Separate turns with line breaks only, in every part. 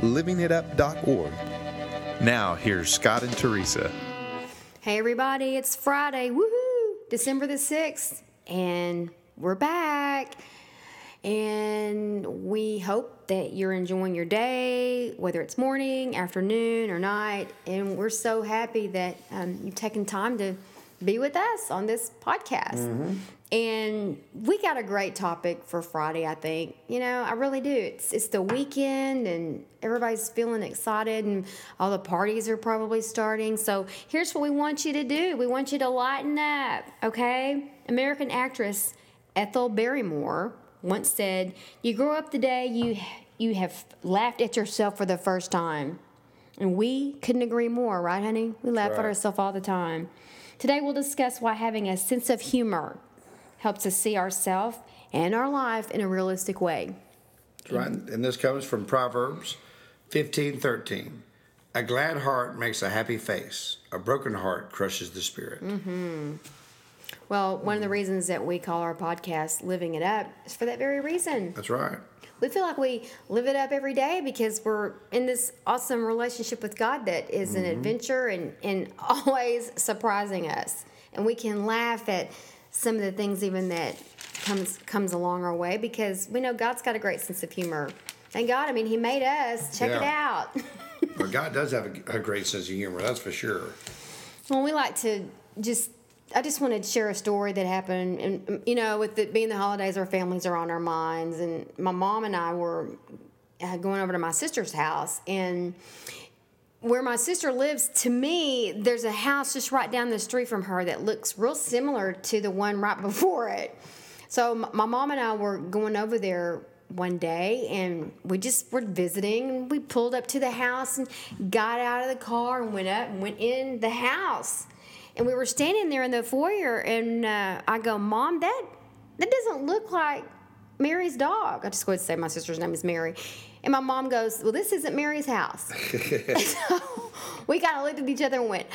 livingitup.org. Now, here's Scott and Teresa.
Hey everybody, it's Friday. Woohoo! December the 6th, and we're back. And we hope that you're enjoying your day, whether it's morning, afternoon, or night. And we're so happy that um, you've taken time to be with us on this podcast. Mm-hmm. And we got a great topic for Friday, I think. You know, I really do. It's it's the weekend and everybody's feeling excited and all the parties are probably starting. So, here's what we want you to do. We want you to lighten up, okay? American actress Ethel Barrymore once said, "You grow up the day you you have laughed at yourself for the first time." And we couldn't agree more, right, honey? We laugh at ourselves all the time. Today we'll discuss why having a sense of humor helps us see ourselves and our life in a realistic way.
Right, and this comes from Proverbs fifteen thirteen. A glad heart makes a happy face. A broken heart crushes the spirit. Mm-hmm.
Well, one of the reasons that we call our podcast Living It Up is for that very reason.
That's right.
We feel like we live it up every day because we're in this awesome relationship with God that is an mm-hmm. adventure and, and always surprising us. And we can laugh at some of the things even that comes comes along our way because we know God's got a great sense of humor. Thank God. I mean, He made us. Check it out.
But God does have a, a great sense of humor, that's for sure.
Well, we like to just. I just wanted to share a story that happened, and you know, with it being the holidays, our families are on our minds, and my mom and I were uh, going over to my sister's house, and where my sister lives, to me, there's a house just right down the street from her that looks real similar to the one right before it. So my mom and I were going over there one day and we just were visiting and we pulled up to the house and got out of the car and went up and went in the house. And we were standing there in the foyer and uh, I go, Mom, that that doesn't look like Mary's dog. I just go ahead and say my sister's name is Mary. And my mom goes, Well, this isn't Mary's house. so we kind of looked at each other and went,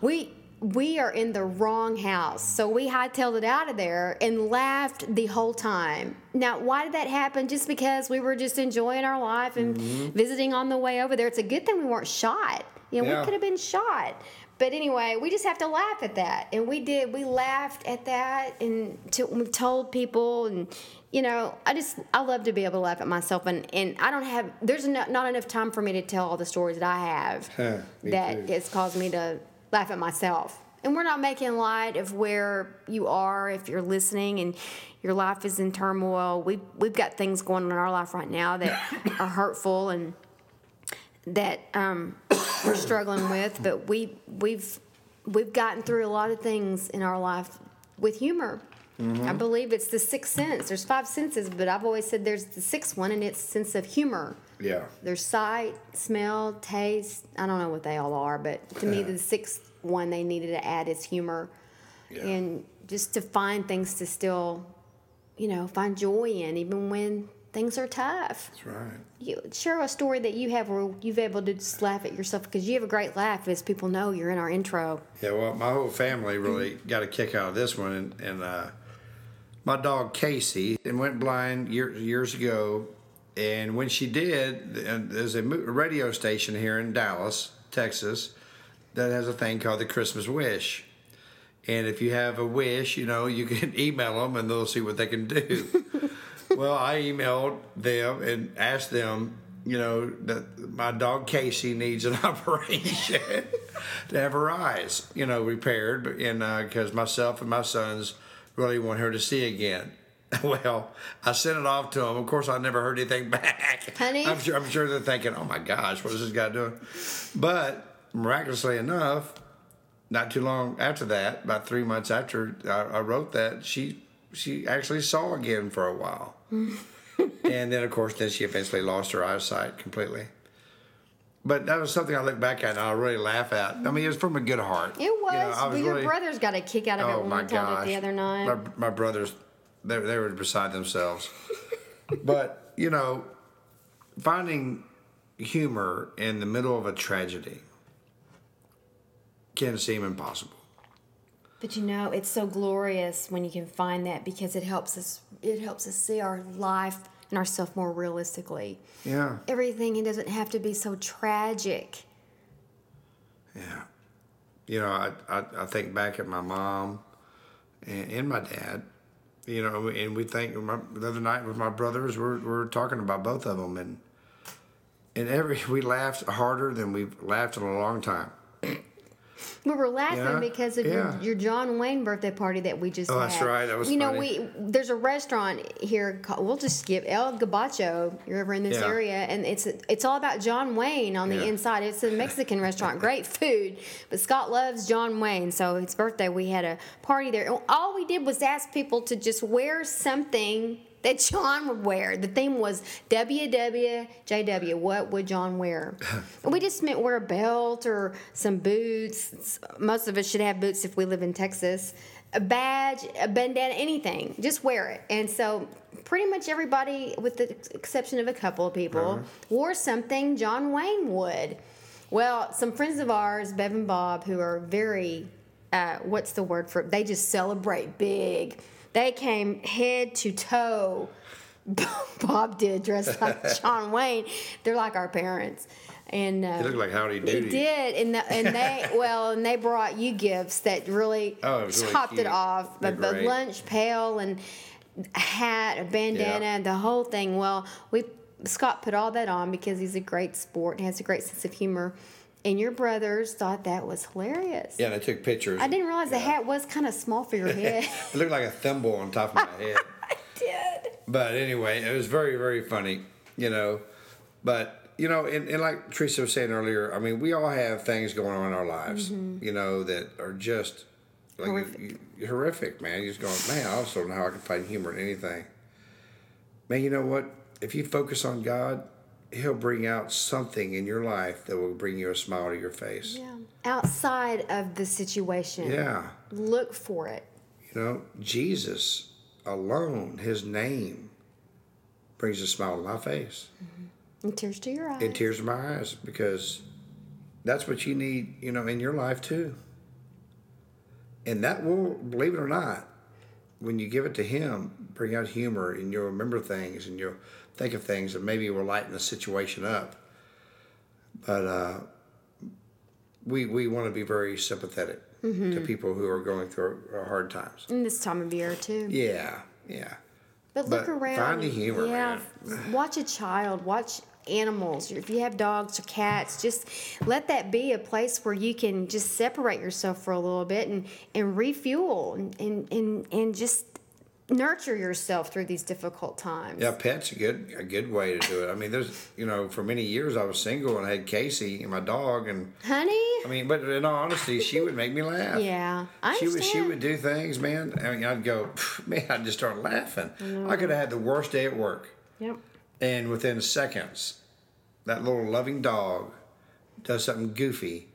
we we are in the wrong house. So we hightailed it out of there and laughed the whole time. Now, why did that happen? Just because we were just enjoying our life and visiting on the way over there. It's a good thing we weren't shot. You know,
Yeah.
we could have been shot. But anyway, we just have to laugh at that. And we did. We laughed at that and to, we told people and you know, I just I love to be able to laugh at myself and and I don't have there's no, not enough time for me to tell all the stories that I have
Huh,
that
too.
has caused me to laugh at myself. And we're not making light of where you are if you're listening and your life is in turmoil. We've we've got things going on in our life right now that are hurtful and that um, we're struggling with, but we we've we've gotten through a lot of things in our life with humor. Mm-hmm. I believe it's the sixth sense. There's five senses, but I've always said there's the sixth one, and it's sense of humor.
Yeah.
There's sight, smell, taste. I don't know what they all are, but to me, the sixth one they needed to add is humor,
Yeah.
and just to find things to still, you know, find joy in, even when things are tough
That's right.
you share a story that you have where you've able to just laugh at yourself because you have a great laugh as people know you're in our intro.
Yeah, well, my whole family really got a kick out of this one, and, and uh, my dog Casey and went blind year, years ago, and when she did, there's a radio station here in Dallas, Texas, that has a thing called the Christmas Wish, and if you have a wish, you know, you can email them and they'll see what they can do. well, I emailed them and asked them, you know, that my dog Casey needs an operation to have her eyes, you know, repaired, and uh, because myself and my sons really want her to see again. Well, I sent it off to them. Of course, I never heard anything back.
Honey?
I'm sure, I'm sure they're thinking, "Oh my gosh, what is this guy doing?" But miraculously enough, not too long after that, about three months after I, I wrote that, she she actually saw again for a while, and then of course then she eventually lost her eyesight completely. but that was something I look back at and I really laugh at. I mean, it was from a good heart.
It was.
You know, I
well, your
really-
brothers got a kick out of it
Oh
when
my
we told
gosh!
it the other night.
My, my brothers, they, they were beside themselves. but you know, finding humor in the middle of a tragedy can seem impossible.
But you know, it's so glorious when you can find that because it helps us. It helps us see our life and ourselves more realistically.
Yeah,
Everything it doesn't have to be so tragic.
yeah. You know, I, I, I think back at my mom and, and my dad. You know, and we think my, the other night with my brothers, we're, we're talking about both of them, and and every we laughed harder than we've laughed in a long time.
We were laughing
Yeah,
because of
yeah.
your, your John Wayne birthday party that we just
Oh,
had.
that's right, that was
You know,
funny.
we there's a restaurant here. Called, we'll just skip El Gabacho. You're over in this
Yeah.
area, and it's it's all about John Wayne on the inside. It's a Mexican restaurant, great food. But Scott loves John Wayne, so his birthday we had a party there. All we did was ask people to just wear something that John would wear. The theme was WWJW. What would John wear? We just meant wear a belt or some boots. Most of us should have boots if we live in Texas. A badge, a bandana, anything. Just wear it. And so pretty much everybody, with the exception of a couple of people, wore something John Wayne would. Well, some friends of ours, Bev and Bob, who are very, uh, what's the word for it? They just celebrate big. They came head to toe. Bob did dress like John Wayne. They're like our parents. And uh,
It looked like Howdy Doody.
did, and the, and they well, and they brought you gifts that really
Oh, it was really
topped it off.
They're
The, the lunch pail and a hat, a bandana,
Yeah.
the whole thing. Well, we Scott put all that on because he's a great sport and has a great sense of humor. And your brothers thought that was hilarious.
Yeah, they took pictures.
I didn't realize the hat was kind of small for your head.
It looked like a thimble on top of my head.
I did.
But anyway, it was very, very funny, you know. But, you know, and, and like Teresa was saying earlier, I mean, we all have things going on in our lives, you know, that are just like
Mm-hmm. Horrific.
You, you, horrific, man. You're just going, man, I also don't know how I can find humor in anything. Man, you know what? If you focus on God, He'll bring out something in your life that will bring you a smile to your face.
Yeah. Outside of the situation.
yeah.
Look for it.
You know, Jesus alone, his name, brings a smile to my face mm-hmm.
And tears to your eyes.
and tears in my eyes because that's what you need, you know, in your life too. And that will, believe it or not, when you give it to him, bring out humor and you'll remember things and you'll think of things and maybe we're lighting the situation up. But uh, we we want to be very sympathetic to people who are going through hard times.
In this time of year too.
Yeah, yeah.
But look
But
around.
find the humor,
yeah,
man.
watch a child. Watch animals. If you have dogs or cats, just let that be a place where you can just separate yourself for a little bit and and refuel and and and, and just nurture yourself through these difficult times.
Yeah, pet's a good a good way to do it. I mean, there's you know, for many years I was single and I had Casey and my dog, and
Honey.
I mean, but in all honesty, she would make me laugh.
Yeah, I
She would she would do things, man. I mean, I'd go, man, I'd just start laughing. Mm. I could have had the worst day at work,
Yep.
and within seconds, that little loving dog does something goofy,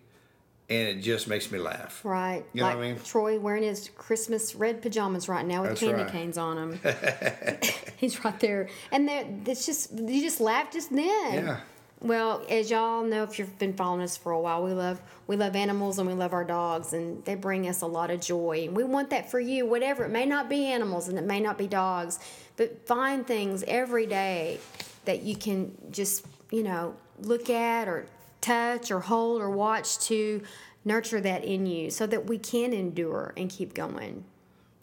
and it just makes me laugh.
Right.
You know
like
what I mean?
Troy wearing his Christmas red pajamas right now with
That's
candy
right.
canes on him. He's right there. And there it's just you just laugh just then.
Yeah.
Well, as y'all know if you've been following us for a while, we love we love animals and we love our dogs and they bring us a lot of joy. And we want that for you, whatever. It may not be animals and it may not be dogs, but find things every day that you can just, you know, look at or touch or hold or watch to nurture that in you so that we can endure and keep going.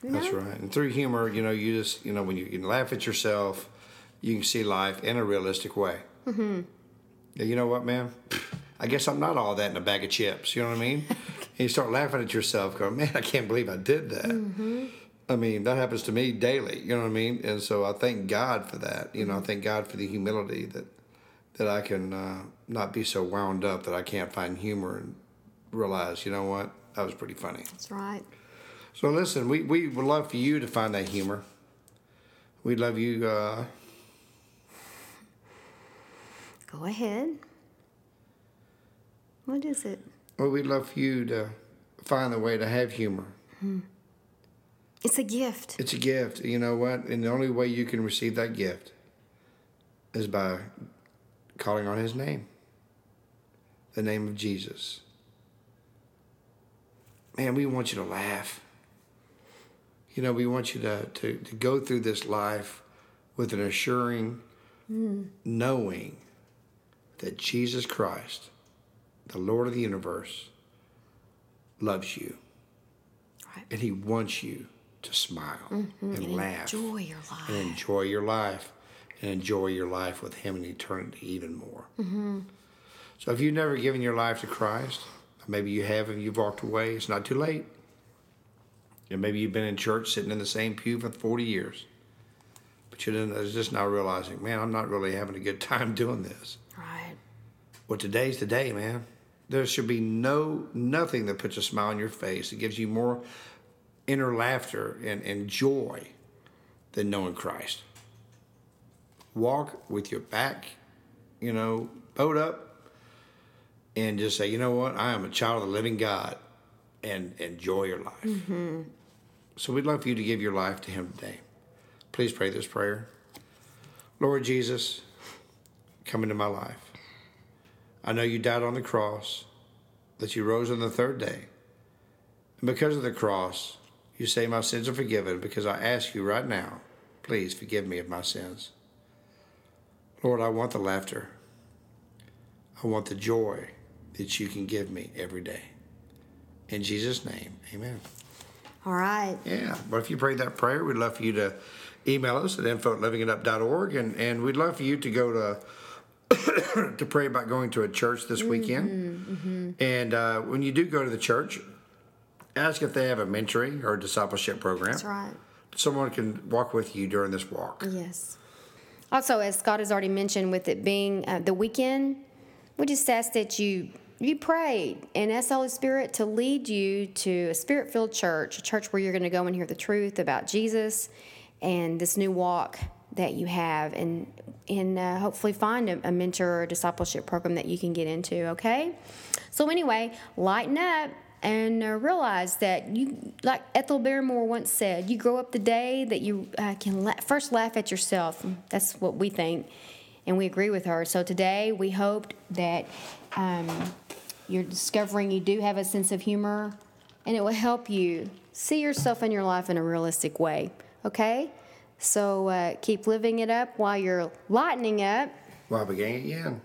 That's right. And through humor, you know, you just, you know, when you can laugh at yourself, you can see life in a realistic way. Mm-hmm. Yeah, you know what, man? I guess I'm not all that in a bag of chips. You know what I mean? and you start laughing at yourself, going, man, I can't believe I did that. I mean, that happens to me daily. You know what I mean? And so I thank God for that. You know, I thank God for the humility that that I can uh, not be so wound up that I can't find humor and realize, you know what, that was pretty funny.
That's right.
So listen, we, we would love for you to find that humor. We'd love you. Uh,
Go ahead. What is it?
Well, we'd love for you to find a way to have humor. Hmm.
It's a gift.
It's a gift. You know what? And the only way you can receive that gift is by calling on his name, the name of Jesus. Man, we want you to laugh. You know, we want you to, to, to go through this life with an assuring knowing that Jesus Christ, the Lord of the universe, loves you.
Right.
And he wants you to smile mm-hmm. and laugh
Enjoy your life.
and enjoy your life and enjoy your life with him in eternity even more. Mm-hmm. So if you've never given your life to Christ, maybe you have and you've walked away, it's not too late. And maybe you've been in church sitting in the same pew for 40 years. But you're just now realizing, man, I'm not really having a good time doing this.
Right.
Well, today's the day, man. There should be no nothing that puts a smile on your face that gives you more inner laughter and, and joy than knowing Christ. Walk with your back, you know, bowed up, and just say, you know what, I am a child of the living God, and enjoy your life. Mm-hmm. So we'd love for you to give your life to Him today. Please pray this prayer. Lord Jesus, come into my life. I know you died on the cross, that you rose on the third day. And because of the cross, you say my sins are forgiven because I ask you right now, please forgive me of my sins. Lord, I want the laughter. I want the joy that you can give me every day. In Jesus' name, amen.
All right.
Yeah, but if you prayed that prayer, we'd love for you to email us at info at livingitup.org and, and we'd love for you to go to to pray about going to a church this weekend. And uh, when you do go to the church, ask if they have a mentoring or a discipleship program.
That's right.
Someone can walk with you during this walk.
Yes. Also, as Scott has already mentioned, with it being uh, the weekend, we just ask that you you pray and ask the Holy Spirit to lead you to a spirit-filled church, a church where you're going to go and hear the truth about Jesus and this new walk that you have, and and uh, hopefully find a, a mentor or discipleship program that you can get into. Okay. So anyway, lighten up and uh, realize that you, like Ethel Barrymore once said, you grow up the day that you uh, can la- first laugh at yourself. That's what we think, and we agree with her. So today we hoped that um, you're discovering you do have a sense of humor, and it will help you see yourself in your life in a realistic way. Okay, so uh, keep living it up while you're lightening up.
Well, I again.